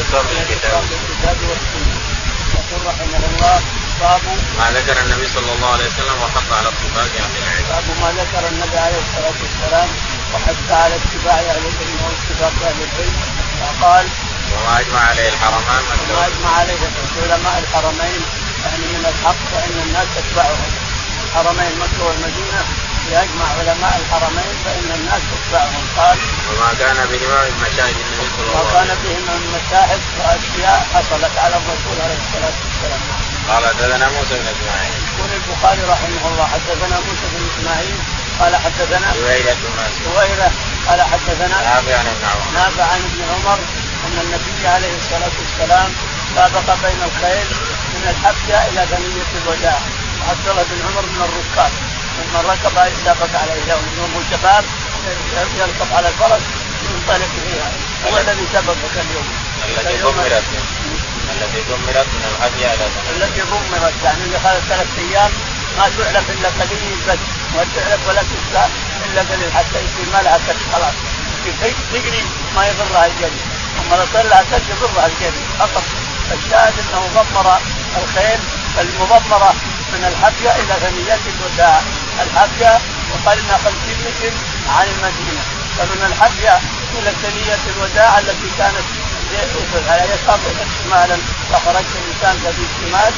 الكتاب والسنة يقول رحمه الله باب ما ذكر النبي صلى الله عليه وسلم وحط على اتفاق أهل العلم. باب ما ذكر النبي عليه الصلاة والسلام وحث على اتباع أهل العلم واتفاق أهل العلم فقال وما أجمع عليه الحرمان وما أجمع عليه علماء الحرمين يعني من الحق فإن الناس تتبعهم الحرمين مكه والمدينه يجمع علماء الحرمين فإن الناس تتبعهم. قال وما كان بهما من مشاهد النبي صلى الله عليه وسلم. وكان بهما من مشاهد وأشياء حصلت على الرسول عليه الصلاة والسلام. قال حدثنا موسى بن إسماعيل. يقول البخاري رحمه الله حدثنا موسى بن إسماعيل قال حدثنا بن هريره قال حدثنا نافع عن ابن عمر. نافع عن ابن عمر أن النبي عليه الصلاة والسلام سابق بين الخيل من الحبشة إلى ثنيه الوداع وعبد الله بن عمر من الركاب. لما ركب يسابق عليه يوم شباب يركب على الفرس ينطلق فيها هو الذي سبقك اليوم. التي دمرت التي دمرت من إلى ثنيه التي ضمرت يعني اللي خلال ثلاث أيام ما تعلف إلا قليل بس ما تعلف ولا تسلى إلا قليل حتى يصير ما لها كد خلاص. تجري ما يضرها الجري اما لو صار لها كد يضرها الجري فقط الشاهد أنه ضمر الخيل المضمرة من الحبشه إلى ثنيات الوداع. انها 50 متر عن المدينة. فمن الحبشه إلى ثنية الوداع التي كانت على يسار شمالا فخرجت الانسان في الشمال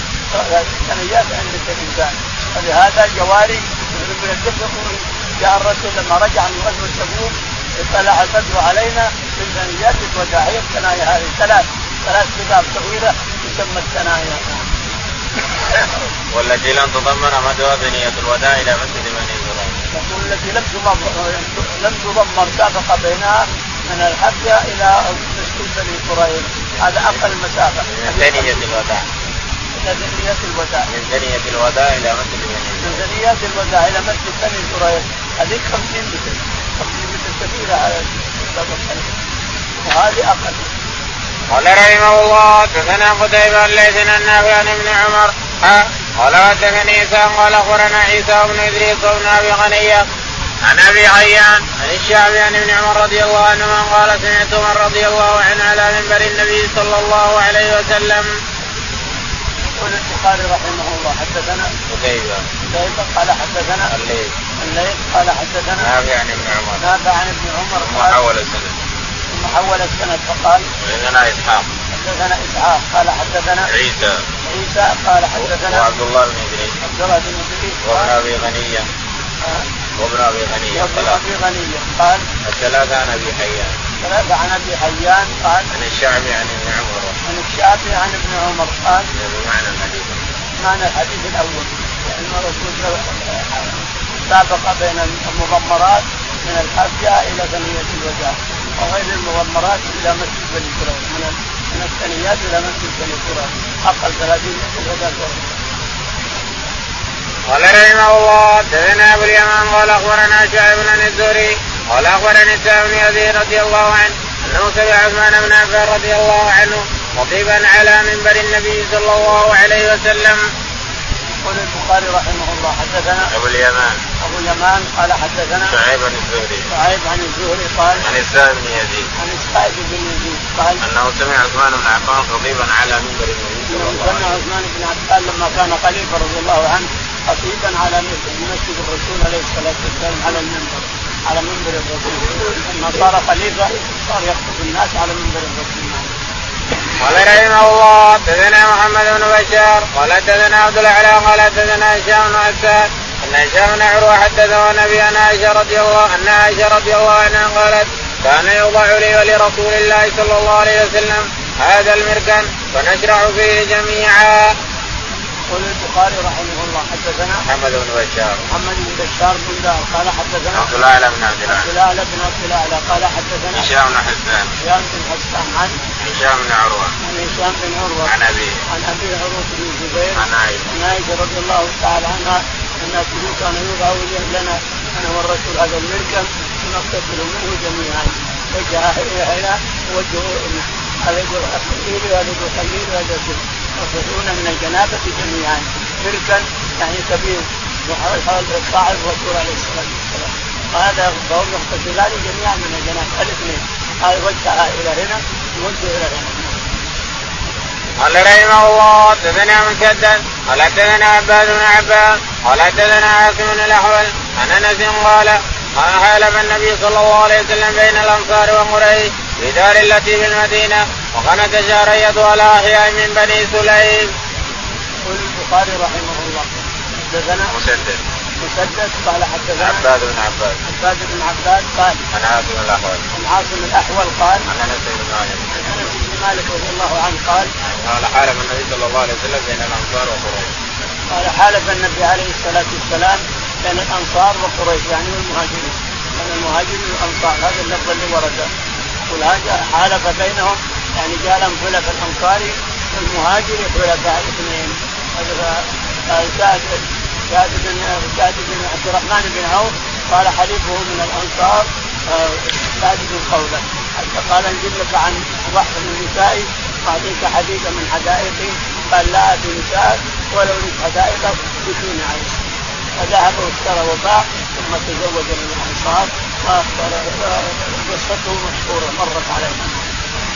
ثنيات عندك الإنسان. فلهذا جواري من الدفق جاء الرسول لما رجع من غزوة تبوك طلع البدر علينا من ثنيات الوداع. هي الثنايا هذه ثلاث ثلاث كتاب طويلة تسمى الثنايا. والتي لم تضمن مدى بنية الوداع إلى مسجد بني اسرائيل. يقول التي لم تضمر لم تضمر سابق بينها من الحبشه إلى مسجد بني اسرائيل هذا أقل مسافه. من ثنية الوداع. إلى ثنية الوداع. من الوداع إلى مسجد بني اسرائيل. من ثنيات الوداع إلى مسجد بني اسرائيل هذيك 50 متر 50 متر كبيرة على وهذه أقل. قال رحمه الله حدثنا قتيبة ليس النافع عن ابن عمر. قال حدثني عيسى قال أخبرنا عيسى بن إدريس بن أبي غنية عن أبي حيان عن الشعبي عن ابن عمر رضي الله عنهما قال سمعت عمر رضي الله عنه على منبر النبي صلى الله عليه وسلم. يقول البخاري رحمه الله حدثنا قتيبة. قتيبة قال حدثنا الليل الليل قال حدثنا نافع عن ابن عمر. نافع عن ابن عمر حول السند. ثم حول السند فقال حدثنا إسحاق. حدثنا إسحاق قال حدثنا عيسى. عيسى قال حدثنا وعبد الله بن إدريس. عبد الله بن إدريس وابن أبي غنية آه، وابن أبي غنية وابن أبي غنية قال الثلاثة عن أبي حيان. ثلاثة عن أبي حيان قال عن الشعبي عن ابن عمر. عن الشافعي عن ابن عمر قال بمعنى الحديث. معنى الحديث الأول. يعني الرسول سابق بين المضمرات من الحبشه إلى ثنية الوداع وغير المضمرات إلى مسجد بني قريظه من من الثنيات إلى مسجد بني قريظه أقل 30 متر وذاك قال رحمه الله حدثنا أبو اليمان قال أخبرنا شعيب بن الزهري قال أخبرني سعد بن يزيد رضي الله عنه أنه سمع عثمان بن عفان رضي الله عنه خطيبا على منبر النبي صلى الله عليه وسلم. يقول البخاري رحمه الله حدثنا أبو اليمان. أبو اليمان قال حدثنا شعيب بن الزهري. شعيب عن الزهري قال عن السائب بن يزيد. عن السائب بن يزيد قال أنه سمع عثمان بن عفان خطيبا على منبر النبي صلى الله عليه وسلم. عثمان بن عفان لما كان خليفة رضي الله عنه خطيبا على مسجد الرسول عليه الصلاة والسلام على المنبر على منبر الرسول. لما صار خليفة صار يخطب الناس على منبر الرسول. قال رحمه الله حدثنا محمد بن بشار قال حدثنا عبد الأعلى قال حدثنا هشام بن عسان أن هشام بن عروة حدثه النبي عن عائشة رضي الله أن عائشة رضي الله عنها قالت كان يوضع لي ولرسول الله صلى الله عليه وسلم هذا المركن فنشرع فيه جميعا. يقول البخاري رحمه الله حدثنا محمد بن بشار. محمد بن بشار بن دار قال حدثنا عبد الاعلى بن عبد عبد الاعلى الاعلى بن عبد الاعلى قال حدثنا هشام بن حسان. هشام بن حسان عن هشام بن عروة. عن هشام بن عروة. عن ابيه عن أبي عروة بن الزبير. عن عائشة. عن عائشة رضي الله تعالى عنها أن كل كان يوضع لنا. أنا والرسول هذا المركب ونغتسل منه جميعا. وجه هنا ووجهه هذا يقول خليل وهذا يقول خليل وهذا يقول يغتسلون من الجنابة جميعا مركب يعني كبير وحول صاحب الرسول عليه الصلاة والسلام. وهذا فهم يغتسلان جميعا من الجنابة. الاثنين هذا وجهها إلى هنا ووجهه إلى هنا. قال رحمه الله حدثنا مسدد قال حدثنا عباد بن عباس قال حدثنا عاصم بن الأحول عن أنس قال قال حالف النبي صلى الله عليه وسلم بين الأنصار وقريش في دار التي في وكانت جارية على أحياء من بني سليم. يقول البخاري رحمه الله. حدثنا مسدد. مسدد قال حدثنا عباد بن عباس عباد بن عباس قال عن عاصم الأحول. عن عاصم الأحول قال عن أنس بن مالك. عن أنس بن مالك رضي الله عنه قال قال حالف النبي صلى الله عليه وسلم بين الأنصار وقريش. قال حالف النبي عليه الصلاة والسلام بين الأنصار وقريش يعني المهاجرين. بين المهاجرين والأنصار. هذا اللفظ اللي ورد. والهاجر حالف بينهم يعني جاء لهم حلف الانصاري والمهاجر حلفاء اثنين زاد زاد بن زاد بن عبد الرحمن بن عوف قال حليفه من الأنصار زاد بن قولة. حتى قال انجب لك عن واحد من نسائي اعطيك حديثا من حدائقي قال لا اتي نسائك ولو اريد حدائقك بدون عليه فذهب واشترى وباع ثم تزوج من الأنصار قصته مشهورة مرت علينا.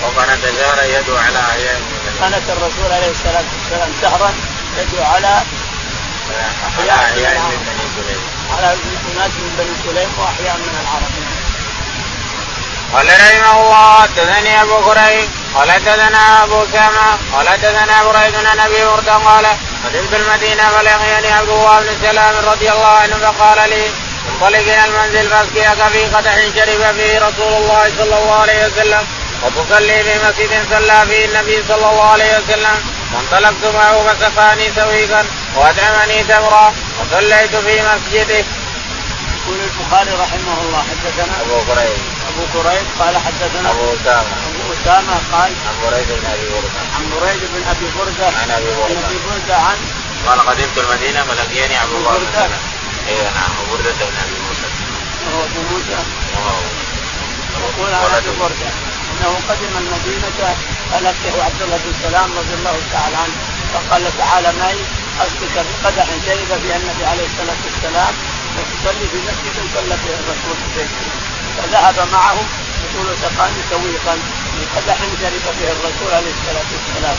وكانت جارا يدعو على احياء كانت الرسول عليه الصلاة والسلام شهرا يدعو على أحياء من بني سليم. على ناس من بني سليم وأحياء من العرب. قال رحمه الله حدثني أبو كريم قال حدثنا أبو سامة قال حدثنا بريد بن أبي برده قال قدمت المدينة فلقيني عبد الله بن سلام رضي الله عنه فقال لي انطلق إلى المنزل فاسقيك في قدح شرب فيه رسول الله صلى الله عليه وسلم. وتصلي في مسجد صلى فيه النبي صلى الله عليه وسلم. فانطلقت معه فسقاني سويقا واطعمني تمرا وصليت في مسجده. يقول البخاري رحمه الله حدثنا أبو قريب. أبو قريب قال حدثنا أبو أسامة. أبو أسامة قال عن بريد بن أبي برده عن بريد بن أبي برده عن أبي عن برده أبي برده عن قال قدمت المدينة فلقيني عبد الله بن سلمة. اي نعم أبو برده بن أبي موسى وهو ابو موسى. وهو. يقول عن أبي برده أنه قدم المدينة فلقيه عبد الله بن سلام رضي الله تعالى عنه فقال تعالى معي اسقك في قدح شرب فيها النبي عليه الصلاة والسلام وتصلي في مسجد صلى فيه الرسول في بيته. فذهب معه يقول سقاني سويقا من قدح شرب فيه الرسول عليه الصلاة والسلام.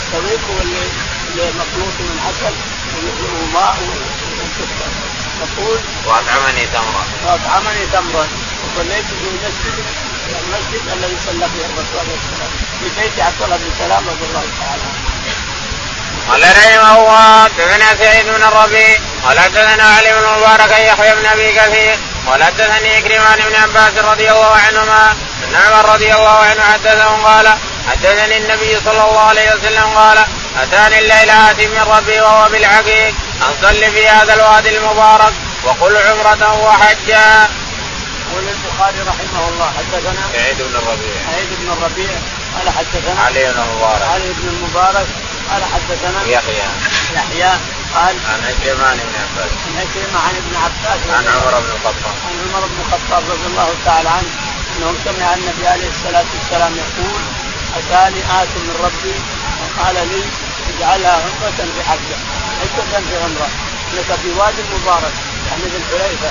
السويق هو اللي مخلوط من عسل وماء وسكر يقول وأطعمني تمرا. وأطعمني تمرا. وصليت في المسجد الذي صلى فيه الرسول عليه الصلاة في بيت عبد الله بن سلام رضي الله تعالى قال رحمه الله حدثنا سعيد بن الربيع قال حدثنا علي بن مبارك يحيى بن أبي كثير قال حدثني إكرمان بن عباس رضي الله عنهما أن عمر رضي الله عنه حدثهم قال حدثني النبي صلى الله عليه وسلم قال أتاني الليل آتي من ربي وهو بالعقيق ان في هذا الوادي المبارك وقل عمرة وحجا. يقول البخاري رحمه الله حدثنا سعيد بن الربيع. سعيد بن الربيع قال حدثنا علي بن المبارك. علي بن المبارك قال حدثنا يحيى. يحيى قال عن عكرمان بن عباس. عن عكرمة عن ابن عباس. عن عمر بن الخطاب. عن عمر بن الخطاب رضي الله تعالى عنه أنه سمع النبي عليه الصلاة والسلام يقول أتاني آت من ربي؟ وقال لي اجعلها عمرة في حجه حجة في عمرة انك في واد مبارك. يعني ذي الحليفة.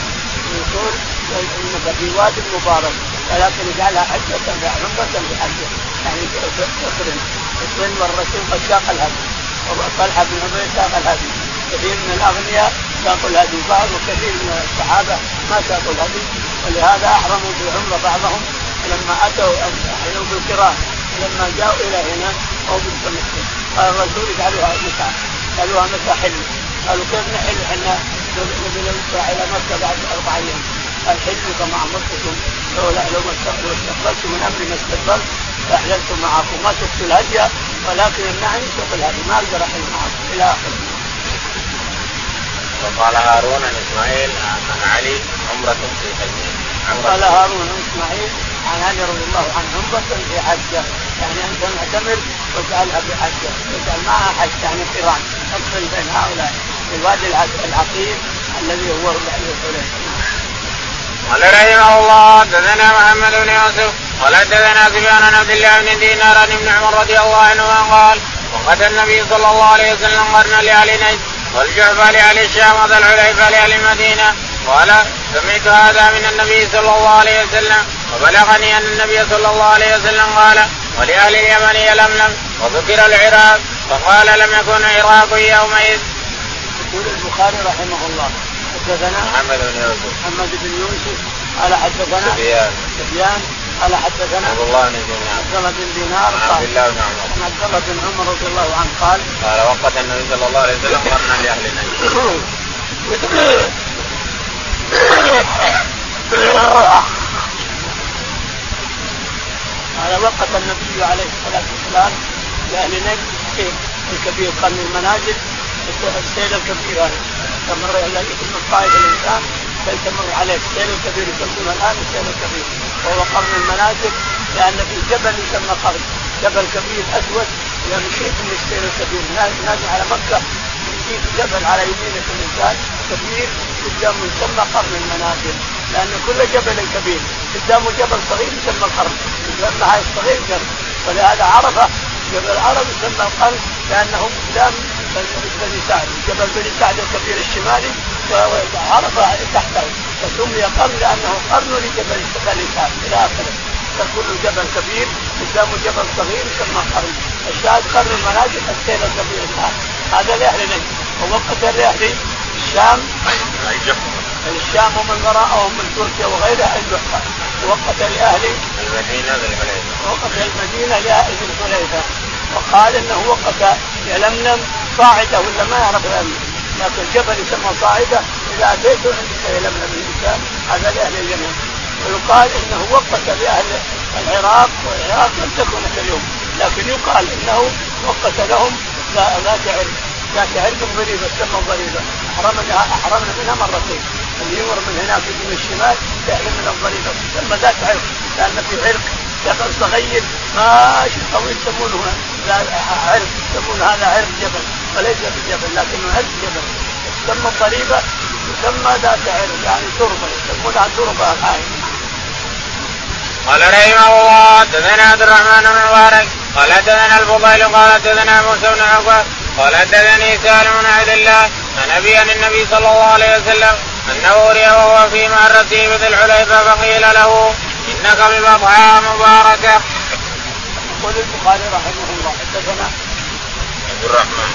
يقول انك في واد مبارك ولكن اجعلها حجة عمرة حجه يعني تقرن تقرن والرسول قد ساق الهدي وطلحه بن عبيد ساق الهدي كثير من الاغنياء ساقوا الهدي بعض وكثير من الصحابه ما ساقوا الهدي ولهذا احرموا بالعمره بعضهم لما اتوا احيوا بالكرام لما جاءوا إلى هنا أو بالتمثل قال الرسول اجعلوها متعه قالوها متى حل قالوا كيف نحل إحنا نبي نطلع إلى مكه بعد أربع أيام حلوا كما أمرتكم لو لا لو ما استقبلت من أمري ما استقبلت لاحللت معكم. ما شفت الهدي ولكن يمنعني سوق الهدي. ما أقدر أحل معكم إلى آخره. وقال هارون عن إسماعيل عن علي عمرة في حجه. قال هارون عن إسماعيل عن علي رضي الله عنه. عمرة في حجه يعني أنت معتمر واجعلها في حجه واجعل معها حج يعني قران افصل بين هؤلاء. في الوادي العقيم الذي هو الحليفه قال رحمه الله حدثنا محمد بن يوسف قال حدثنا سفيان عبد الله بن دينار عن ابن عمر رضي الله عنهما قال وقد النبي صلى الله عليه وسلم قرن لأهل نجد والجعفى لأهل الشام وذا الحليفة لأهل المدينة قال سمعت هذا من النبي صلى الله عليه وسلم وبلغني أن النبي صلى الله عليه وسلم قال ولأهل اليمن يلملم وذكر العراق فقال لم يكن العراق يومئذ. يقول البخاري رحمه الله حدثنا محمد بن يوسف. محمد بن يوسف. قال حدثنا سفيان. سفيان. قال حدثنا عبد الله بن دينار. عبد الله بن دينار. عن عبد الله بن عمر. عن عبد الله بن عمر رضي الله عنه قال قال وقت النبي صلى الله عليه وسلم قرنا لأهل نجد قال وقت النبي عليه الصلاة والسلام لأهل نجد الكبير قرن المنازل السيل الكبير. هذا تمر إلى من طائف الإنسان فيتمر عليه. السيل الكبير يسمونه الآن السيل الكبير وهو قرن المنازل لأن في جبل يسمى قرن. جبل كبير أسود يعني شيء من السيل الكبير. نازل على مكة يجيك جبل على يمينك الإنسان كبير قدامه يسمى قرن المنازل. لأن كل جبل كبير. قدامه جبل صغير يسمى القرن يسمى هاي الصغير جبل. ولهذا عرفة جبل العرب يسمى القرن لأنه قدام بني سعد جبل بني سعد الكبير الشمالي وعرفه تحته فسمي قرن لأنه قرن لجبل بني سعد إلى اخره فكل جبل كبير قدامه جبل صغير يسمى قرن الشاهد قرن المنازل السيل الكبير الان هذا لاهل نجد ووقت لاهل الشام الشام ومن وراءهم من تركيا وغيرها الجحفه وقت لاهل المدينة وقت المدينة لاهل الحليفه وقال انه وقت يلملم صاعدة ولا ما يعرف يلملم لكن جبل يسمى صاعدة إذا اتيته عندك يلملم الانسان هذا لأهل اليمن ويقال إنه وقت لأهل العراق والعراق لم تكن اليوم. لكن يقال إنه وقت لهم ذات علم ذات علم ضريبه تسمى ضريبه أحرمنا أحرمنا منها مرتين. اللي يمر من هناك من الشمال يحرم من الضريبه تسمى ذات علم لأن في عرق جبل صغير ماشي طويل يسمونه عرق يسمون هذا عرق جبل وليس بجبل لكنه عرق جبل. تسمى الضريبة تسمى ذات عرق يعني تربة يسمونها تربة هاي قال رحمه الله حدثنا عبد الرحمن بن مبارك قال حدثنا الفضيل قال حدثنا موسى بن عقبة قال حدثني سالم بن عبد الله عن أبي عن النبي صلى الله عليه وسلم أنه اري وهو في معرته بذي الحليفة فقيل له إنك ببضعه مباركه. يقول البخاري رحمه الله حدثنا عبد الرحمن.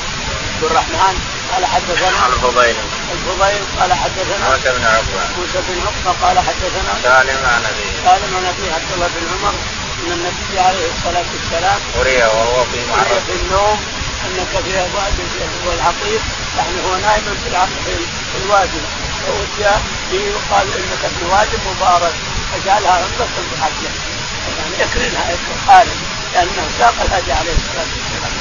عبد الرحمن قال حدثنا الفضيل. الفضيل قال حدثنا موسى بن عقبه موسى بن عقبة قال حدثنا سالم عن ابي سالم عن ابي عبد الله بن عمر أن النبي عليه الصلاة والسلام أري وهو في معركه في النوم انك في وادي العقيق يعني هو نائم في الوادي فأتي به يقال إنك في وادي مبارك. فجعلها في حجه يعني يكرمها خالد لأنه ساق الهدي عليه الصلاة والسلام.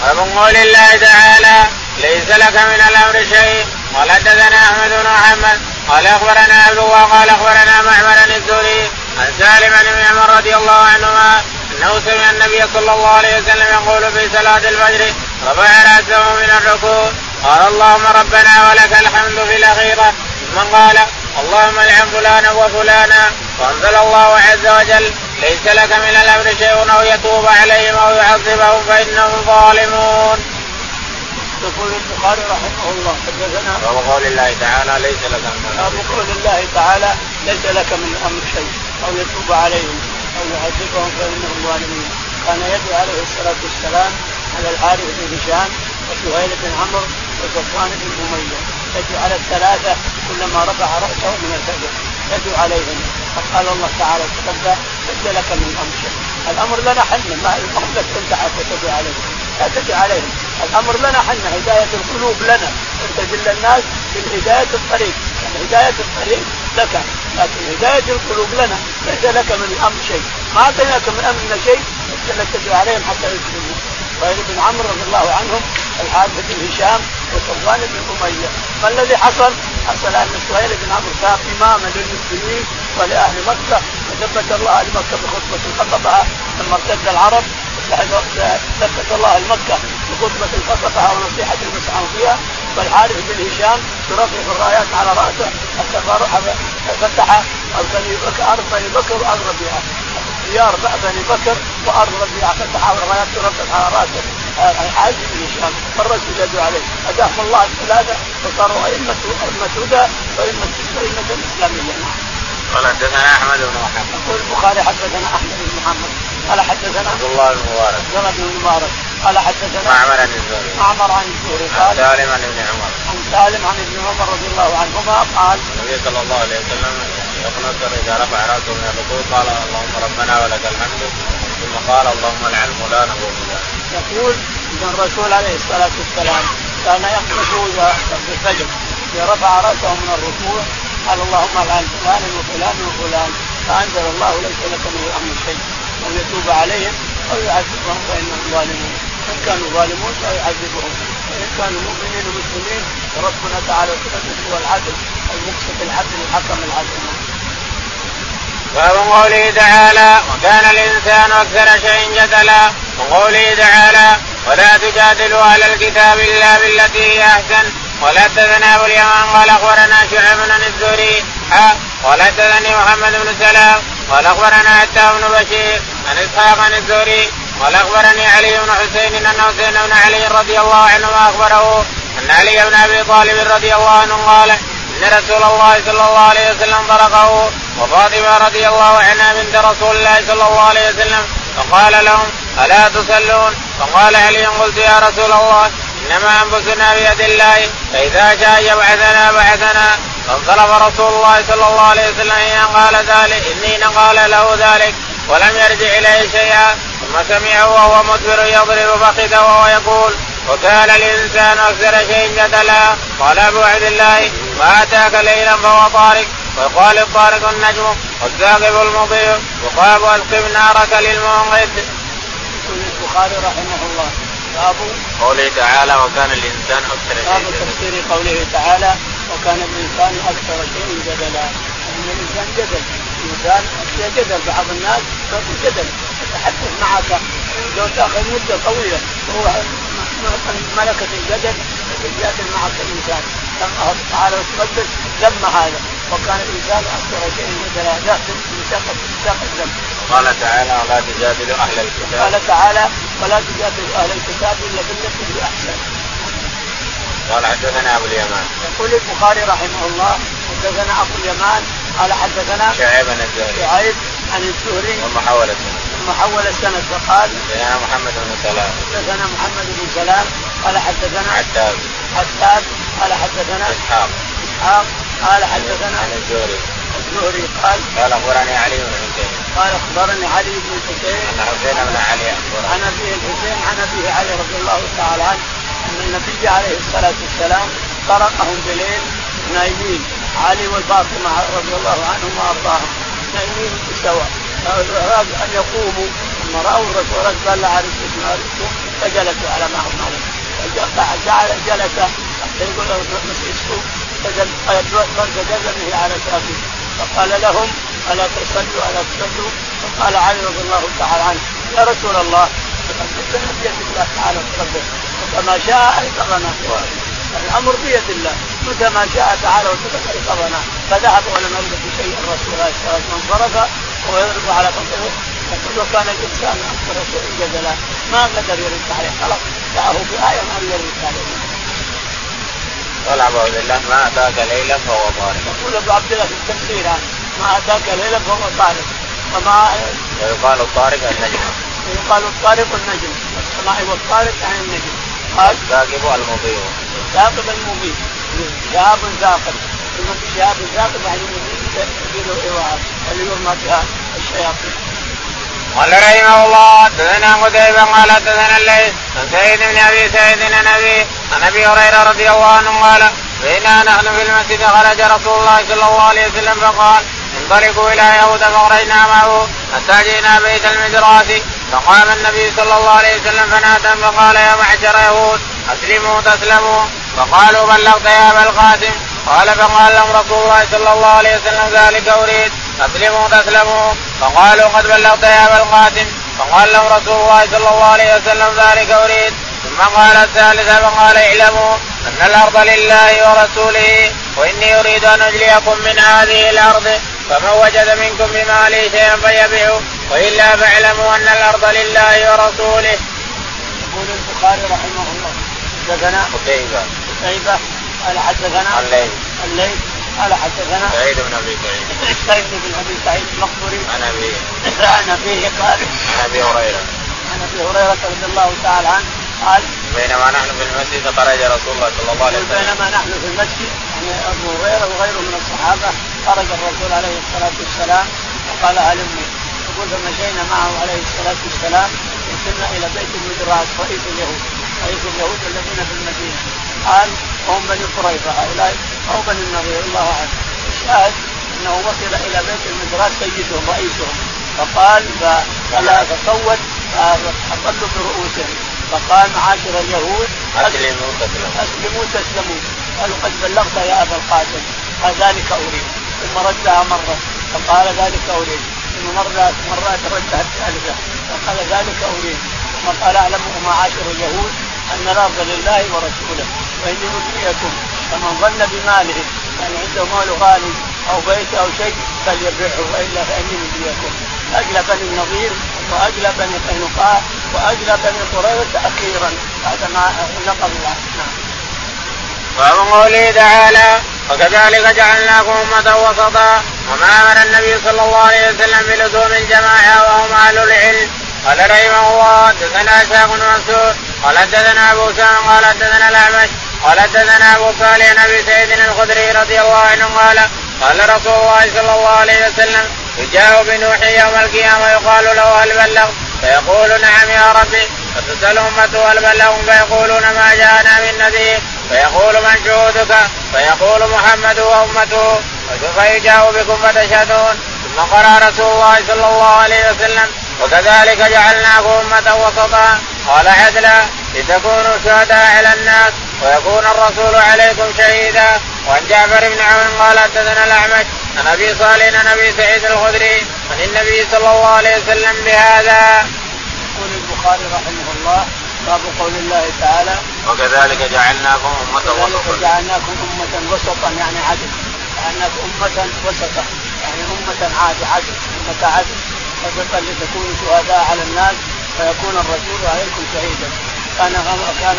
باب قول الله تعالى ليس لك من الأمر شيء. قال حدثنا أحمد بن محمد قال أخبرنا عبد الله قال أخبرنا معمر الزهري عن سالم بن عمر رضي الله عنهما أنه سمع النبي صلى الله عليه وسلم يقول في صلاة الفجر رفع رأسه من الركوع. قال اللهم ربنا ولك الحمد في الأخيرة. ثم قال اللهم العن فلانا وفلانا وانزل الله عز وجل ليس لك من الأمر شيء أو يتوب عليهم أو يعذبهم فإنهم ظالمون. يقول البخاري رحمه الله حدثنا باب قول الله تعالى ليس لك من باب قول الله تعالى ليس لك من الأمر شيء أو يتوب عليهم أو يعذبهم فإنهم ظالمون كان يدعو عليه الصلاة والسلام على الحارث بن هشام وسهيل بن عمرو وصفوان بن أمية يدعو على الثلاثة كلما رفع رأسه من الفجر يدعو عليهم. فقال الله تعالى تقدم ليس لك من الامر شيء. الأمر لنا حنا ما الامر لك انت حتى تدعو عليهم. لا تدعو عليهم. الأمر لنا حنا هداية القلوب لنا. أنت دل الناس بالهدايه الطريق. يعني هداية الطريق لك لكن هداية القلوب لنا. ليس لك من الامر شيء. ما اعطيناك من أمرنا شيء انت تدعو عليهم حتى يسلموا سهيل بن عمرو رضي الله عنهم الحارث بن هشام وصفوان بن أمية. ما الذي حصل؟ حصل أن سهيل بن عمرو صار إماما للمسلمين ولأهل مكة وثبت الله أهل مكة بخطبة خطبها لما ارتد العرب ثبت الله المكه بخطبة خطبها ونصيحة المسعى فيها والحارث بن هشام يرفع الرايات على رأسه حتى فتح أرض بني بكر وارض ربيعه ديار بني بكر وأرض ربيعه فتح الرايات ترفع على رأسه. الحاج بن هشام فالرجل يدعو عليه. هداهم الله الثلاثه وصاروا ائمه أئمة هدى وائمه ائمه اسلاميه قال حدثنا أحمد بن محمد. يقول البخاري حدثنا أحمد بن محمد. قال حدثنا عبد الله بن مبارك. عبد الله بن مبارك. قال حدثنا معمر عن الزهري معمر عن الزهري. قال سالم عن ابن عمر. عن سالم عن ابن عمر رضي الله عنهما قال النبي صلى الله عليه وسلم يقنط إذا رفع رأسه من الركوع قال اللهم ربنا ولك الحمد. ثم قال اللهم العن فلانا وفلان. يقول إن الرسول عليه الصلاة والسلام كان إذا في الفجر رفع رأسه من الركوع قال اللهم العن فلان وفلان وفلان فأنزل الله ليس لك من الأمر شيء. ان يتوب عليهم أو يعذبهم فإنهم ظالمون. إن كانوا ظالمون فيعذبهم. وإن كانوا مؤمنين ومسلمين فربنا تعالى هو العدل المقسط العدل الحكم العدل. باب قوله تعالى وكان الإنسان أكثر شيء جدلا. وقوله تعالى ولا تجادلوا أهل الكتاب إلا بالتي هي أحسن. ولا تثنى ابو اليمان قال أخبرنا شعيب بن الزهري. ولا تثني محمد بن سلام قال أخبرنا عتاب بن بشير عن إسحاق عن الزهري قال أخبرني علي بن حسين إن حسين بن علي رضي الله عنهما أخبره أن علي بن أبي طالب رضي الله عنه قال إن رسول الله صلى الله عليه وسلم طرقه وفاطمة رضي الله عنها بنت رسول الله صلى الله عليه وسلم فقال لهم ألا تصلون؟ فقال علي قلت يا رسول الله إنما أنفسنا بيد الله فإذا شاء يبعثنا بعثنا. فانصرف رسول الله صلى الله عليه وسلم حين قال ذلك اني قال له ذلك ولم يرجع إليه شيئا ثم سمعه وهو مدبر يضرب فخذه وهو يقول وكان الإنسان أكثر شيء جدلا قال أبو عبد الله ما أتاك ليلا فهو طارق؟ ويقال الطارق النجم والثاقب المضيء. يقال ألقم نارك للموقد. يقول البخاري رحمه الله. باب قوله تعالى وكان الإنسان أكثر شيء باب تفسير قوله تعالى وكان الإنسان أكثر شيء جدلا. ان الإنسان جدل. الإنسان جدل. بعض الناس جدل. يتحدث معك. لو تأخذ مدة طويلة. وهو ملكة الجدل يجادل معك الإنسان. الله تعالى وتقدس ذم هذا وكان الإنسان أكثر شيء جدلا لا ساق الذنب قال تعالى ولا تجادلوا أهل الكتاب. قال تعالى ولا تجادلوا أهل الكتاب الا بالتي هي أحسن. قال حدثنا أبو اليمان. يقول البخاري رحمه الله حدثنا أبو اليمان قال حدثنا شعيب بن الزهري. شعيب عن الزهري. ثم حول السند فقال حدثنا محمد بن سلام. حدثنا محمد بن سلام قال حدثنا عتاب حتاب قال حدثنا إسحاق. إسحاق قال حدثنا عن الزهري. الزهري قال قال أخبرني علي بن حسين. قال أخبرني علي بن الحسين أن حسين بن علي عن أبيه الحسين عن أبيه علي رضي الله تعالى عنه أن النبي عليه الصلاة والسلام طرقهم بليل نايمين. علي وفاطمه رضي الله عنهم وارضاهم نايمين سوا أراد أن يقوموا ثم رأوا الرسول قال لا عرفت فجلسوا على ما هم عليه. جلس حتى يقول مسجدوا فسجد به على ساقه فقال لهم ألا تصلوا؟ ألا تصلوا؟ فقال علي رضي الله تعالى عنه يا رسول الله تقدسنا بيد الله تعالى وتقدس وكما شاء أيقظنا الأمر بيد الله متى ما شاء تعالى وتقدس أيقظنا فذهب ولم يرد بشيء الرسول عليه الصلاة والسلام انصرف ويضرب على فصله يقول وكان الإنسان أكثر شيء جدلا ما قدر يرد عليه خلاص دعه بآية ما يرد عليه. قال ابو عبد الله ما أتاك ليلا فهو طارق. يقول ابو عبد الله في التفسير ما أتاك ليلا فهو طارق. وما ويقال الطارق النجم. يقال الطارق النجم. السماء والطارق عن النجم. قال الثاقب المضيء. الثاقب المبين شهاب ثاقب. ثم شهاب ثاقب يعني مبين يزيد ايواء اللي يرمى بها الشياطين قال رحمه الله حدثنا قتيبة قال حدثنا الليث عن سعيد بن ابي سعيد ابي عن ابي هريره رضي الله عنه قال بينا نحن في المسجد خرج رسول الله صلى الله عليه وسلم فقال انطلقوا إلى يهود فخرجنا معه حتى جئنا بيت المدراس فقام النبي صلى الله عليه وسلم فنادى فقال يا معشر يهود اسلموا تسلموا فقالوا بلغت يا ابا القاسم قال فقال لهم رسول الله صلى الله عليه وسلم ذلك اريد أسلموا تسلموا. فقالوا قد بلغت يا أبا القاسم. فقال لهم رسول الله صلى الله عليه وسلم ذلك أريد. ثم قال الثالثة فقال اعلموا أن الأرض لله ورسوله وإني أريد أن أجليكم من هذه الأرض فمن وجد منكم بمالي شيئا فيبيعه وإلا فاعلموا أن الأرض لله ورسوله. يقول البخاري رحمه الله حدثنا قتيبة قتيبة قال حدثنا الليل الليل قال حدثنا سعيد بن أبي سعيد. سعيد بن أبي سعيد المقبري عن أبي. عن أبيه قال عن أبي هريرة. عن أبي هريرة رضي الله تعالى عنه قال بينما نحن في المسجد خرج رسول الله صلى الله عليه وسلم. بينما نحن في المسجد يعني أبو هريرة وغيره من الصحابة خرج الرسول عليه الصلاة والسلام وقال هلموا يقول فمشينا معه عليه الصلاة والسلام وصلنا إلى بيت المدراس رئيس اليهود رئيس اليهود الذين في المدينة. قال هم بني قريظة هؤلاء أو بني النضير الله أعلم. الشاهد أنه وصل إلى بيت المدراس سيدهم رئيسهم. فقال فلا فصوت فاطلوا برؤوسهم. فقال معاشر اليهود. أسلموا تسلموا. قالوا قد بلغت يا أبا القاسم. قال ذلك أريد. ثم ردها مرة. فقال ذلك أريد. ثم مرة مرات ردها الثالثة فقال ذلك أريد. ثم قال أعلم معاشر اليهود أن الأرض لله ورسوله. وإني مدعيكم فمن ظن بماله يعني عنده مال غالي أو بيت أو شيء فليبيعه وإلا فإني مدعيكم أجلى بني النظير وأجلى بني قينقاع وأجلى بني قريظة أخيرا. بعد ما نقض الله. نعم. قوله تعالى وكذلك جعلناكم أمة وسطا وما أمر النبي صلى الله عليه وسلم بلزوم الجماعة وهم أهل العلم. قال رحمه الله حدثنا بن منصور قال حدثنا أبو سام قال حدثنا الأعمش قال حدثنا أبو صالح عن أبي سعيد الخدري رضي الله عنه قال قال رسول الله صلى الله عليه وسلم يجاء بنوح يوم القيامة يقال له هل بلغ فيقول نعم يا ربي. فتسأل أمته هل بلغهم فيقولون ما جاءنا من نذير. فيقول من شهودك؟ فيقول محمد وأمته. فيجاء بكم فتشهدون. ثم قرا رسول الله صلى الله عليه وسلم وكذلك جعلناكم أمة وسطا. قال عدلا لتكونوا شهداء على الناس. ويكون الرسول عليكم شهيدا. وعن جعفر بن عون قال حدثنا الأعمش عن أبي صالح عن أبي سعيد الخدري عن النبي صلى الله عليه وسلم بهذا. يقول البخاري رحمه الله باب قول الله تعالى وكذلك جعلناكم أمة وسطا. جعلناكم أمة وسطا يعني عدل. جعلناكم أمة وسطا يعني أمة عادل عدل أمة عدل. وسطا لتكونوا شهداء على الناس فيكون الرسول عليكم شهيدا. كان كان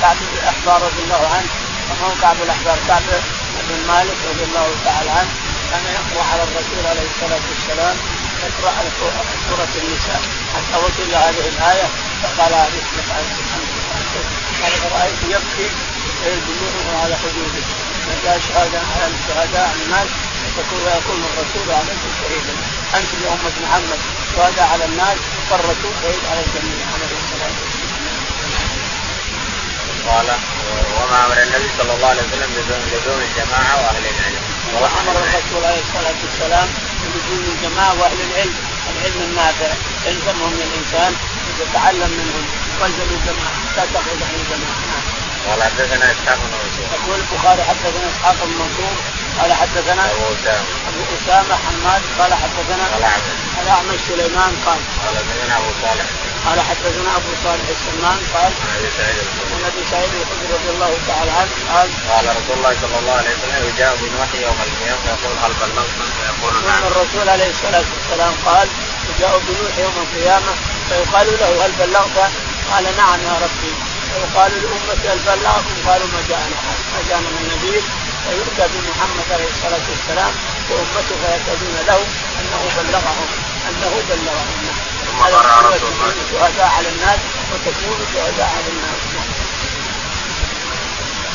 كعب بن الاحبار رضي الله عنه وهو كعب الاحبار كعب بن مالك رضي الله تعالى عنه كان يقرأ على الرسول عليه الصلاة والسلام يقرأ سورة النساء. حتى وصل هذه الآية فقال هذه قال فرايت يبكي دموعه على حدوده. فجاء شهادة على الشهداء الناس ويكون الرسول عليكم شهيدا أنتم يا أمة محمد شهداء على الناس والرسول شهيد على الجميع عليه الصلاة والسلام. قال وما أمر النبي صلى الله عليه وسلم بلزوم الجماعة وأهل العلم. وامر الرسول عليه الصلاة والسلام بلزوم الجماعة وأهل العلم، العلم النافع، يلزمهم الإنسان يتعلم منهم والزموا الجماعة. لا تخرج عن الجماعة. قال حدثنا إسحاق بن منصور. يقول البخاري حدثنا إسحاق بن منصور. قال حدثنا أبو أسامة. أبو أسامة حماد. قال حدثنا الاعمش الاعمش سليمان. قال قال حدثنا أبو صالح. قال حدثنا أبو صالح السمان قال عن أبي سعيد الخدري رضي الله تعالى عنه قال قال رسول الله صلى الله عليه وسلم يجاء بنوح يوم القيامة فيقول هل بلغتم فيقول نعم. الرسول عليه الصلاة والسلام قال يجاء بنوح يوم القيامة فيقال له هل بلغت؟ قال نعم يا ربي ويقال لأمتي هل بلغكم؟ قالوا ما جاءنا ما جاءنا من نذير فيؤتى بمحمد عليه الصلاة والسلام وأمته فيشهدون له أنه بلغهم أنه بلغهم ثم قرأ رسول الله. شهداء على الناس وتكونوا شهداء على الناس.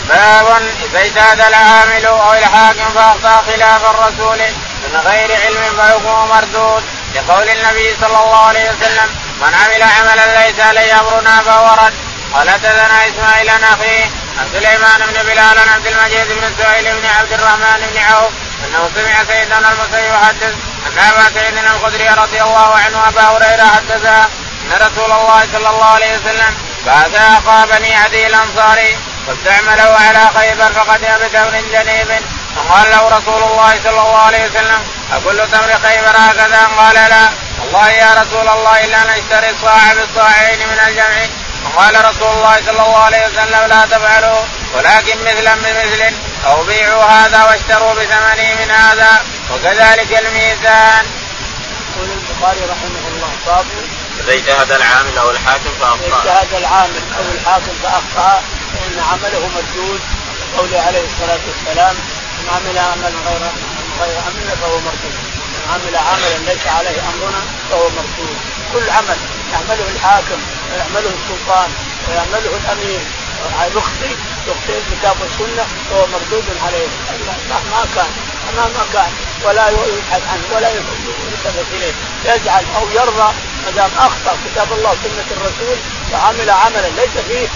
باب إذا اجتهد العامل أو الحاكم فاخطا خلاف الرسول من غير علم فحكمه مردود. لقول النبي صلى الله عليه وسلم من عمل عملا ليس عليه أمرنا فهو رد. قال حدثنا إسماعيل عن أخيه عن سليمان بن بلال عن عبد المجيد بن سهيل بن عبد الرحمن بن عوف أنه سمع سيدنا المسيب يحدث ان أبا الخدري رضي الله عنه أبا هريرة حدثها أن رسول الله صلى الله عليه وسلم بعث أخا بني عدي الأنصاري واستعمله على خيبر فقد بتمر جنيب. فقال له رسول الله صلى الله عليه وسلم أكل تمر خيبر هكذا؟ قال لا. والله يا رسول الله الا نشتري الصاع بالصاعين من الجمع. وقال رسول الله صلى الله عليه وسلم لا تفعلوا ولكن مثلا بمثل أو بيعوا هذا واشتروا بثمنه من هذا. وكذلك الميزان. يقول البخاري رحمه الله باب إذا اجتهد العامل أو الحاكم فأخطأ. اجتهد العامل أو الحاكم فأخطأ فإن عمله مردود قوله عليه الصلاة والسلام من عمل عملا غير غير امرنا فهو مردود من عمل عملا ليس عليه أمرنا فهو مردود كل عمل يعمله الحاكم ويعمله السلطان ويعمله الأمير يخطي يخطي الكتاب والسنة فهو مردود عليه ما كان ما كان ولا يبحث عنه ولا يلتفت إليه. يجعل أو يرضى ما دام أخطأ كتاب الله وسنه الرسول وعمل عملا ليس فيه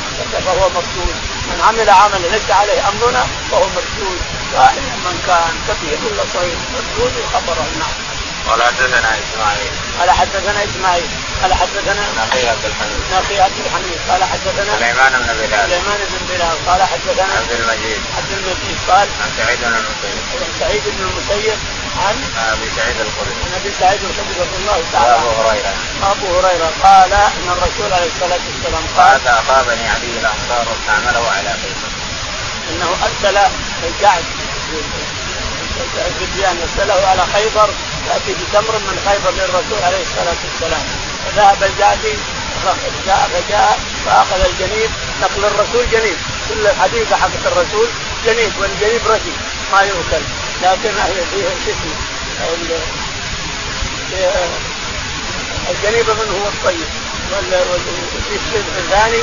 فهو مردود من عمل عملا ليس عليه أمرنا فهو مردود وايا من كان كبير ولا صغير مردود خبره. نعم. قال حدثنا اسماعيل قال حدثنا اسماعيل قال حدثنا أخي عبد الحميد أخي عبد الحميد قال حدثنا سليمان بن بلال سليمان بن بلال قال حدثنا عبد المجيد عبد المجيد قال عن سعيد بن المسيب عن سعيد بن المسيب عن ابي سعيد الخدري عن ابي سعيد الخدري رضي الله تعالى وابو هريره ابو هريره قال ان الرسول عليه الصلاه والسلام قال قال اصابني علي الانصار واستعمله على خيمه انه ارسل الجعد الفديان ارسله على خيبر ياتي بتمر من خيبر للرسول عليه الصلاة والسلام. فذهب الجعدي جاء فجاء فأخذ الجنيب نقل الرسول جنيب كل الحديقه حقت الرسول جنيب والجنيب ردي ما يؤكل. لكن فيه اسمه؟ الجنيب منه هو الطيب. والشيء الثاني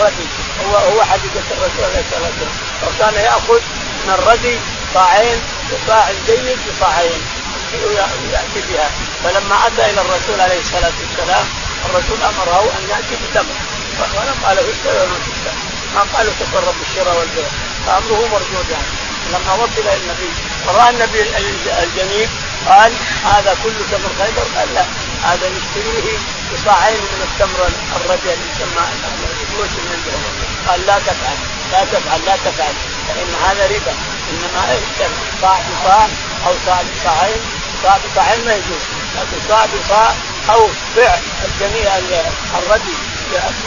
ردي هو هو حديقه الرسول عليه الصلاة والسلام. وكان يأخذ من الردي صاعين وصاع جيد بصاعين يأتي بها. فلما أتى إلى الرسول عليه الصلاة والسلام الرسول أمره أن يأتي بتمر. ولم قال اشتري ولا تشتري ما قال تصرف بالشراء والبيع. فأمره مردود يعني لما وصل إلى النبي وراى النبي الجنيب قال هذا كله تمر خيبر؟ قال لا. هذا نشتريه بصاعين من التمر الردي اللي يسمى الفلوس من قال لا تفعل. لا تفعل. لا تفعل. فإن هذا ربا. إنما صاع بصاع أو صاع بصاعين صاع بصاعين ما يجوز لكن صاع بصاع أو بع الجميع الردي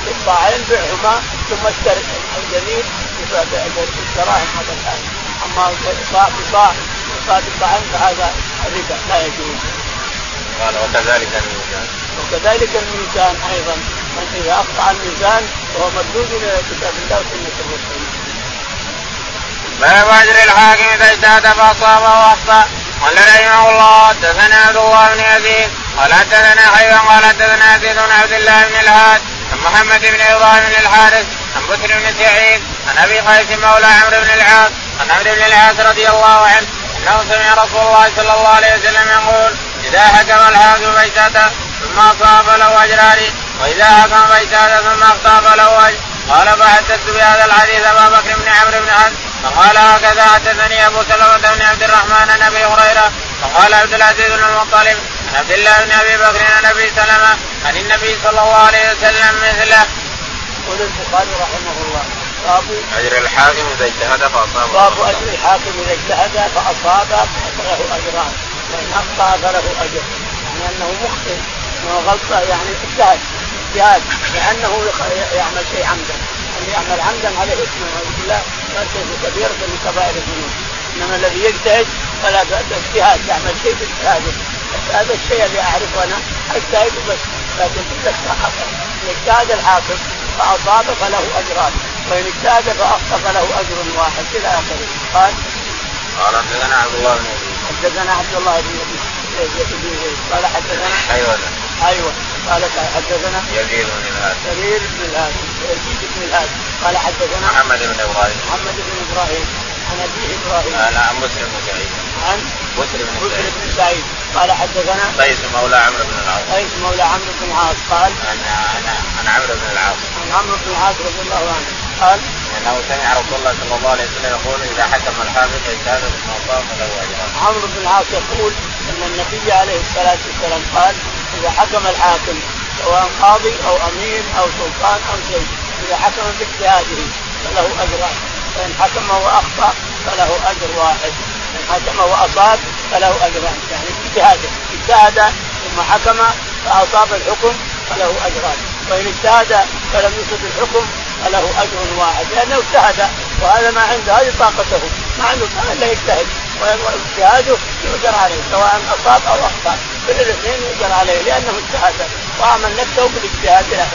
بالصاعين بعهما ثم اشتري الجميل بالدراهم هذا الآن أما صاع بصاع صاع بصاعين فهذا ربا لا يجوز. قال وكذلك الميزان. وكذلك الميزان أيضا من إذا اخطا الميزان فهو مردود إلى كتاب الله وسنة الرسول. باب اجر الحاكم إذا اجتهد فاصاب واخطا قال رحمه الله حدثنا عبد الله بن يزيد قال حدثنا حيوان قال حدثنا يزيد بن عبد الله بن الهاد عن محمد بن إبراهيم بن الحارث عن بكر بن سعيد عن أبي قيس مولى عمرو بن العاص عن عمرو بن العاص رضي الله عنه أنه سمع رسول الله صلى الله عليه وسلم يقول إذا حكم الحاكم فاجتهد ثم أصاب له أجران وإذا حكم فاجتهد ثم اخطا فله أجر. قال فحدثت بهذا الحديث أبا بكر بن عمرو بن حزم فقال هكذا حدثني أبو سلمة بن عبد الرحمن عن أبي هريرة. فقال عبد العزيز بن المطلب عن عبد الله بن أبي بكر عن أبي سلمة عن النبي صلى الله عليه وسلم مثله. يقول البخاري رحمه الله. باب أجر الحاكم إذا اجتهد فاصاب باب أجر الحاكم إذا اجتهد فاصاب فله أجران. وان أخطأ فله أجر. يعني أنه مخطئ. غلطه يعني اجتهد. اجتهاد لأنه يعمل شيء عمدا. ان يعمل عمدا عليه اسم نعوذ بالله. كبيرة من كبائر الذنوب. إنما الذي يجتهد فلا اجتهاد يعمل شيء باجتهاده هذا الشيء اللي أعرفه أنا أجتهد بس لكن إن اجتهد الحاكم فأصاب فله أجران وإن اجتهد فأخطأ فله أجر واحد. إلى آخره. قال قال حدثنا عبد الله بن حدثنا عبد الله بن قال حدثنا أيوه. أيوه. قال حدثنا يزيد بن الهاد. يزيد بن الهاد. يزيد بن الهاد. قال حدثنا محمد بن إبراهيم. محمد بن إبراهيم. عن أبيه إبراهيم. أنا عن مسلم بن سعيد. عن مسلم بن مسلم سعيد. بن سعيد. قال حدثنا قيس مولى عمرو بن العاص. قيس مولى عمرو بن العاص. قال عن عن عن عمرو بن العاص. عن عمرو بن العاص رضي الله عنه. قال انه سمع رسول الله صلى الله عليه وسلم يقول إذا حكم الحافظ فاجتهد ثم اصاب فله اجران. عمرو بن العاص يقول إن النبي عليه الصلاة والسلام قال إذا حكم الحاكم سواء قاضي أو أمير أو سلطان أو شيء إذا حكم باجتهاده فله اجران وإن حكم وأخطأ فله أجر واحد ان حكم وأصاب فله اجران يعني اجتهاده اجتهد ثم حكم فأصاب الحكم فله اجران وإن اجتهد فلم يصب الحكم فله أجر واحد لأنه اجتهد وهذا ما عنده هذه طاقته ما عنده الا يجتهد واجتهاده يؤجر عليه سواء أصاب أو أخطأ. كل الاثنين يؤجر عليه لأنه اجتهد واعمل نفسه بالاجتهاد إلى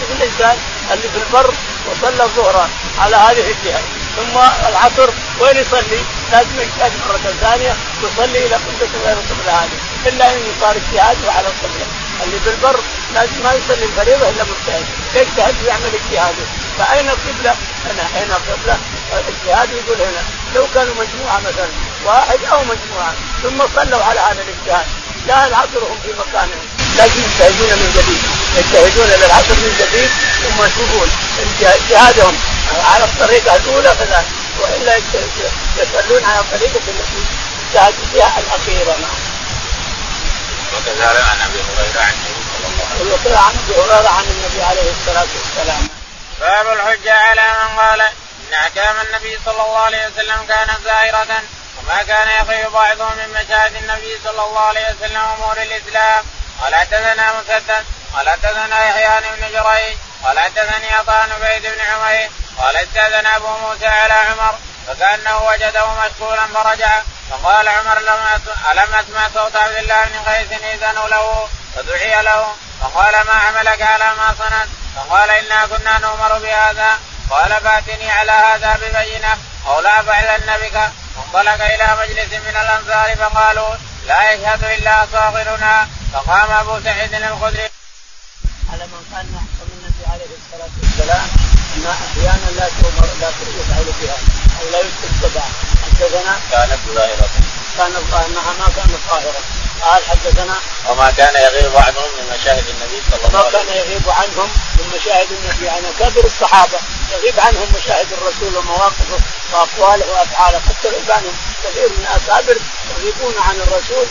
مثل الإنسان اللي في البر وصلى الظهر على هذه الجهة ثم العصر وين يصلي؟ لازم يجتهد مرة ثانية يصلي إلى قبلة غير القبله هذه. إلا أن صار اجتهاده على القبلة. اللي بالبر لازم ما يصلي الفريضة إلا مجتهد. يجتهد ويعمل اجتهاده. فأين القبلة؟ هنا. أين القبلة؟ الاجتهاد يقول هنا. لو كانوا مجموعة مثلا واحد أو مجموعة ثم صلوا على هذا الاجتهاد. لا العصر هم في مكانهم لكن يجتهدون من جديد يجتهدون للعصر من جديد ثم يشوفون اجتهادهم على الطريقة الأولى كذلك وإلا يصلون على الطريقة التي اجتهد فيها الأخيرة نعم. وكذلك عن أبي هريرة عن النبي صلى الله عليه وسلم. وقال عن أبي هريرة عن النبي عليه الصلاة والسلام. باب الحجة على من قال إن احكام النبي صلى الله عليه وسلم كانت ظاهره وما كان يخي بعضهم من مشاهد النبي صلى الله عليه وسلم أمور الإسلام. قال حدثنا مسدد قال حدثنا يحيى بن جريج قال حدثني عطاء بن بن عمير قال استأذن أبو موسى على عمر فكأنه وجده مشغولا فرجع فقال عمر لم ألم أسمع صوت عبد الله بن قيس إذن له؟ فدعي له فقال ما حملك على ما صنعت؟ فقال إنا كنا نؤمر بهذا. قال فاتني على هذا ببينة. أو لا فعلن بك انطلق إلى مجلس من الأنصار فقالوا لا يشهد إلا صاغرنا. فقام أبو سعيد الخدري. على من كان يحكم النبي عليه الصلاة والسلام إن أحيانا لا تؤمر لا يفعل بها أو لا تتبع حدثنا كانت ظاهرة كان انها ما كانت ظاهرة قال حدثنا وما كان يغيب عنهم من مشاهد النبي صلى الله عليه وسلم. ما كان يغيب عنهم من مشاهد النبي يعني كبر الصحابة. يغيب عنهم مشاهد الرسول ومواقفه وأقواله وأفعاله. قد تغيب عنهم كثير من الاكابر يغيبون عن الرسول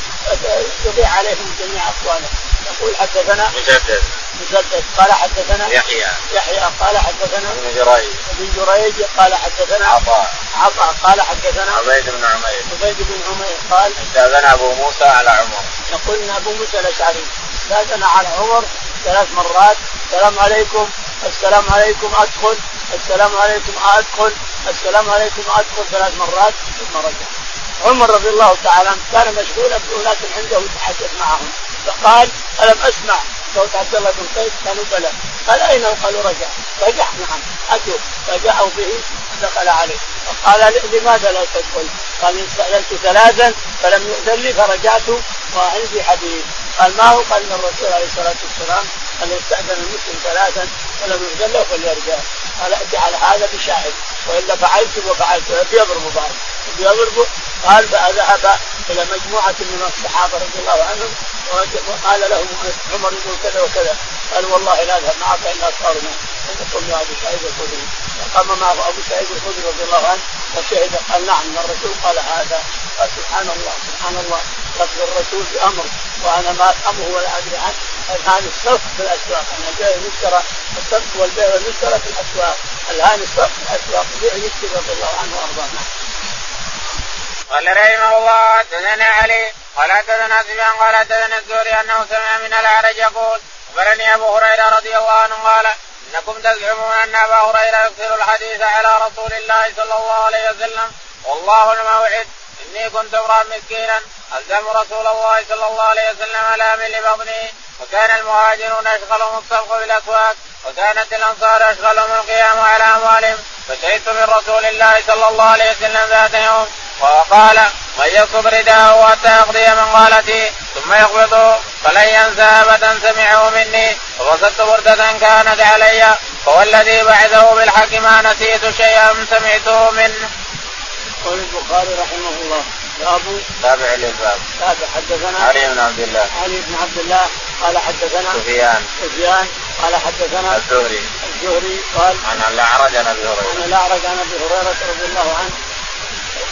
تضيع عليهم جميع أقواله. يقول حدثنا مسدد مسدد قال حدثنا يحيى. يحيى. قال حدثنا ابن جريج. ابن جريج. قال حدثنا عطاء. عطاء. قال حدثنا عبيد بن عمير. عبيد بن عمير قال استأذن أبو موسى على عمر. يقول إن أبو موسى الأشعري استأذن على عمر ثلاث مرات. السلام عليكم. السلام عليكم. أدخل. السلام عليكم. أدخل. السلام عليكم. أدخل. ثلاث مرات. ثم رجع. عمر رضي الله تعالى عنه كان مشغولا باناس عنده يتحدث معهم. فقال ألم أسمع صوت عبد الله بن قيس قالوا بلى. قال أين؟ قالوا رجع. رجع نعم. أتوا. فجاءوا به. دخل عليه. فقال لماذا لا تدخل؟ قال استاذنت ثلاثا فلم يؤذن لي فرجعت وعندي حديث. قال ما هو؟ قال إن الرسول عليه الصلاة والسلام قال يستاذن المسلم ثلاثا فلم يؤذن له فليرجع. قال اجعل هذا بشاهد وإلا فعلت وفعلت. بيضرب بعض بيضرب قال فذهب إلى مجموعة من الصحابة رضي الله عنهم وقال لهم عمر يقول كذا وكذا. قال والله لا أذهب معك الا صارنا يا أبو سعيد الخدري. فقام معه أبو سعيد الخدري رضي الله عنه فشهد قال نعم الرسول قال هذا. قال سبحان الله سبحان الله. لفظ الرسول بأمر وأنا ما أفهمه ولا أدري عنه. الان الصرف في الأسواق. أنا البيع والمشترى الصرف والبيع والمشترى في الأسواق. الان الصرف في الأسواق. بيع يشتري رضي الله عنه وأرضاه. قال رحمه الله حدثنا علي. قال حدثنا سفيان قال حدثنا الزهري أنه سمع من الأعرج يقول أخبرني أبو هريرة رضي الله عنه قال أنكم تزعمون أن أبا هريرة يكثر الحديث على رسول الله صلى الله عليه وسلم. والله الموعد. إني كنت امرأ مسكينا. ألزم رسول الله صلى الله عليه وسلم على مل بطنه وكان المهاجرون يشغلهم الصفق بالأسواق. وكانت الأنصار يشغلهم القيام على أموالهم. فشهدت من رسول الله صلى الله عليه وسلم ذات يوم. وقال من يصب رداءه حتى يقضي من قالتي ثم يقبضه فلن ينسى ابدا سمعه مني وبسطت بردة كانت علي فوالذي بعثه بالحق ما نسيت شيئا سمعته منه. يقول البخاري رحمه الله. باب. تابع للباب. تابع. حدثنا علي بن عبد الله. علي بن عبد الله. قال حدثنا سفيان. سفيان. قال حدثنا الزهري. الزهري. قال عن الأعرج عن أبي هريرة. عن الأعرج عن أبي هريرة رضي الله عنه.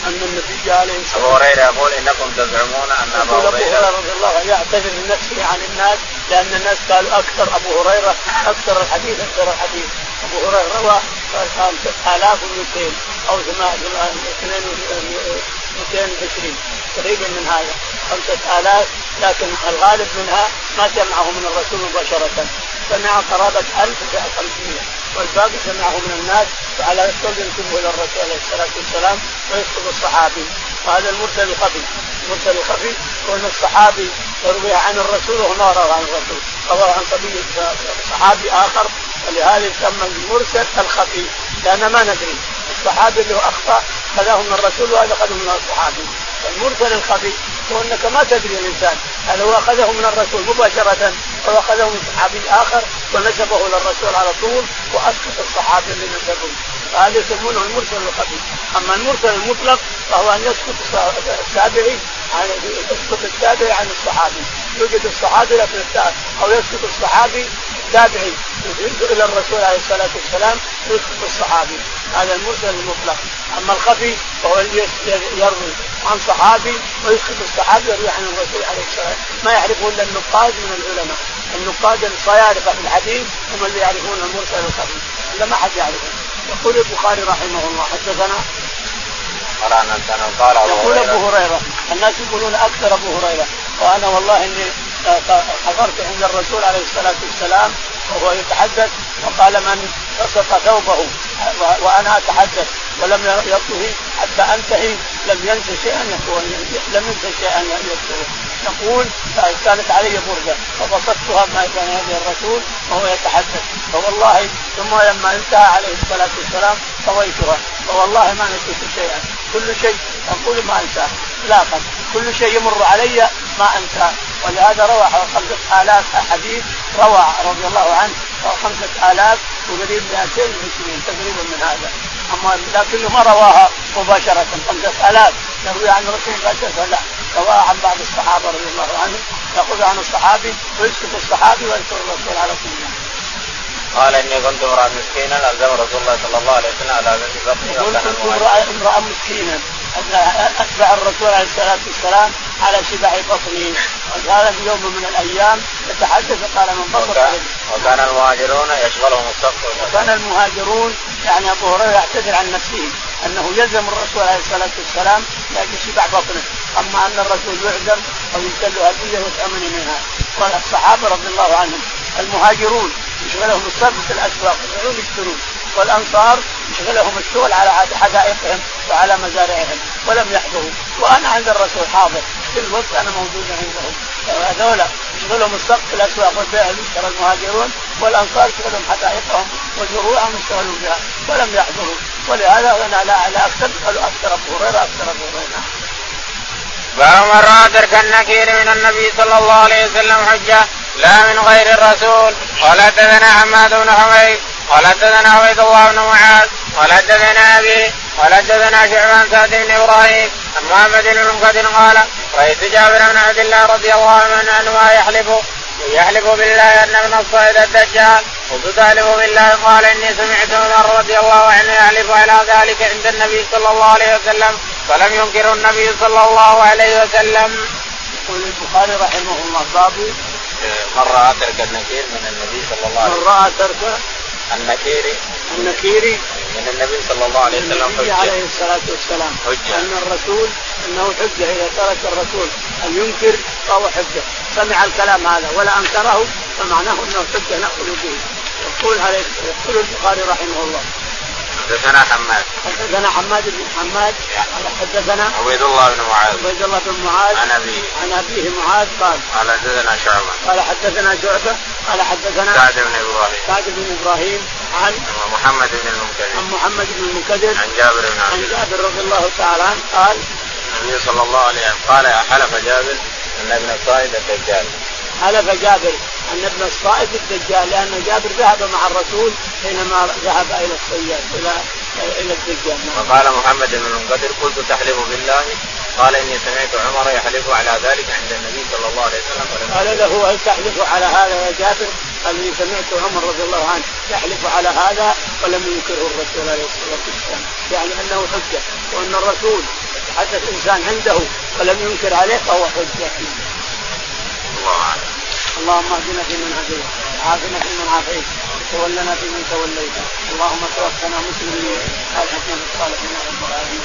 أن النبي عليه الصلاة أبو هريرة يقول إنكم تزعمون أن أبا هريرة رضي الله عنه يعتذر لنفسه عن الناس لأن الناس قالوا أكثر أبو هريرة أكثر الحديث أكثر الحديث. أبو هريرة روى 5200 أو 220 تقريبا من هذا 5000 لكن الغالب منها ما سمعه من الرسول مباشرة. سمع قرابة 1500 والباقي سمعه من الناس وعلى يسقط ينسبه إلى الرسول عليه الصلاة والسلام ويسقط الصحابي. وهذا المرسل الخفي المرسل الخفي كون الصحابي يروي عن الرسول وهو ما روى عن الرسول. روى عن صحابي آخر. ولهذا يسمى المرسل الخفي. لأن ما ندري. الصحابي اللي هو أخطأ خذاه من الرسول وهذا اخذه من الصحابي. المرسل الخفي هو انك ما تدري الإنسان هل هو أخذه من الرسول مباشرة أو أخذه من صحابي آخر ونسبه إلى الرسول على طول وأسقط الصحابي اللي نسبه فهذا يسمونه المرسل الخفي أما المرسل المطلق فهو أن يسقط التابعي عن يسقط التابعي عن الصحابي. يوجد الصحابي لكن أو يسقط الصحابي التابعي إلى الرسول عليه الصلاة والسلام ويسقط الصحابي. هذا المرسل المطلق. أما الخفي فهو يروي عن صحابي ويسقط الصحابي ويروي عن الرسول عليه الصلاة والسلام. ما يعرفه إلا النقاد من العلماء. النقاد الصيادقه في الحديث هم اللي يعرفون المرسل الخفي إلا ما حد يعرفه. يقول البخاري رحمه الله حدثنا؟ قال يقول أبو هريرة. الناس يقولون أكثر أبو هريرة. وأنا والله إني حضرت عند الرسول عليه الصلاة والسلام وهو يتحدث وقال من بسط ثوبه وأنا أتحدث ولم يطهي حتى أنتهي. لم ينس شيئا لم ينس شيئا يذكره يقول كانت علي برده فبسطتها بين يدي الرسول وهو يتحدث. فوالله ثم لما انتهى عليه الصلاة والسلام طويتها فوالله ما نسيت شيئا. كل شيء أقول ما أنساه. اطلاقا. كل شيء يمر علي ما أنساه. ولهذا روى خمسة آلاف حديث روى رضي الله عنه خمسة آلاف وقريب 220 تقريبا من هذا. اما لكنه ما رواها مباشرة. خمسة آلاف. يروي عن الرسول مباشرة لا رواها عن بعض الصحابة رضي الله عنهم. يأخذ عن الصحابي ويسكت الصحابي ويذكر الرسول على كل قال إني كنت امرا مسكينا ألزم رسول الله صلى الله عليه وسلم على بنت بطني كنت امرا مسكينا أتبع الرسول عليه الصلاة والسلام على سباع بطنه وكان في يوم من الأيام يتحدث قال من بطن وكان, المهاجرون يشغلهم السقف. وكان المهاجرون يعني أبو هريرة يعتذر عن نفسه أنه يلزم الرسول عليه الصلاة والسلام لأجل سباع بطنه. أما أن الرسول يعزم أو له هديه ويتامن منها. والصحابه رضي الله عنهم. المهاجرون يشغلهم الصرف في الاسواق يروحون يشترون والأنصار يشغلهم الشغل على حدائقهم وعلى مزارعهم ولم يحضروا. وأنا عند الرسول حاضر في الوقت أنا موجود عندهم. هذولا يشغلهم السقف في الاسواق والبيع يشترى المهاجرون والأنصار يشغلهم حدائقهم وزروعهم يشتغلون بها ولم يحضروا. ولهذا أنا لا لا أكثر قالوا أكثر أبو هريرة أكثر أبو هريرة. راى ترك النكير من النبي صلى الله عليه وسلم حجة. لا من غير الرسول. قال حدثنا حماد بن حميد. قال حدثنا عبيد الله بن معاذ. قال حدثنا أبي. قال حدثنا شعبان سعد بن إبراهيم. عن محمد بن منقذ قال رأيت جابر بن عبد الله رضي الله عنه انما يحلف يحلف بالله أن ابن الصائد الدجال. قلت تحلف بالله؟ قال إني سمعت عمر رضي الله عنه يحلف على ذلك عند النبي صلى الله عليه وسلم فلم ينكر النبي صلى الله عليه وسلم. يقول البخاري رحمه الله باب من راى ترك النكير من النبي صلى الله عليه وسلم. من راى ترك النكيري النكيري من النبي صلى الله عليه وسلم حجة. عليه الصلاة والسلام. حجة. أن الرسول أنه حجة إذا ترك الرسول أن ينكر فهو حجة. سمع الكلام هذا ولا أنكره فمعناه أنه حجة نأخذ به. يقول عليه يقول البخاري رحمه الله. حدثنا حماد. حدثنا حماد بن حماد حدثنا عبيد الله بن معاذ. عبيد الله بن معاذ عن أبيه. عن أبيه معاذ قال قال حدثنا شعبة. قال حدثنا شعبة قال حدثنا سعد بن إبراهيم. سعد بن إبراهيم عن محمد بن المنكدر. عن محمد بن المنكدر عن جابر بن عبد عن جابر رضي الله تعالى عنه قال النبي صلى الله عليه وسلم قال حلف جابر أن ابن الصائد الدجال. حلف جابر أن ابن الصائد الدجال لأن جابر ذهب مع الرسول حينما ذهب إلى الصياد إلى إلى الدجال. وقال محمد بن المنقدر قلت تحلف بالله؟ قال إني سمعت عمر يحلف على ذلك عند النبي صلى الله عليه وسلم قال له هل تحلف على هذا يا جابر؟ قال إني سمعت عمر رضي الله عنه يحلف على هذا ولم ينكره الرسول عليه الصلاة والسلام، يعني أنه حجة وأن الرسول يتحدث إنسان عنده ولم ينكر عليه فهو حجة. الله اعلم. اللهم اهدنا فيمن هديت وعافنا فيمن عافيت وتولنا فيمن توليت اللهم توفنا مسلمين وألحقنا بالصالحين رب العالمين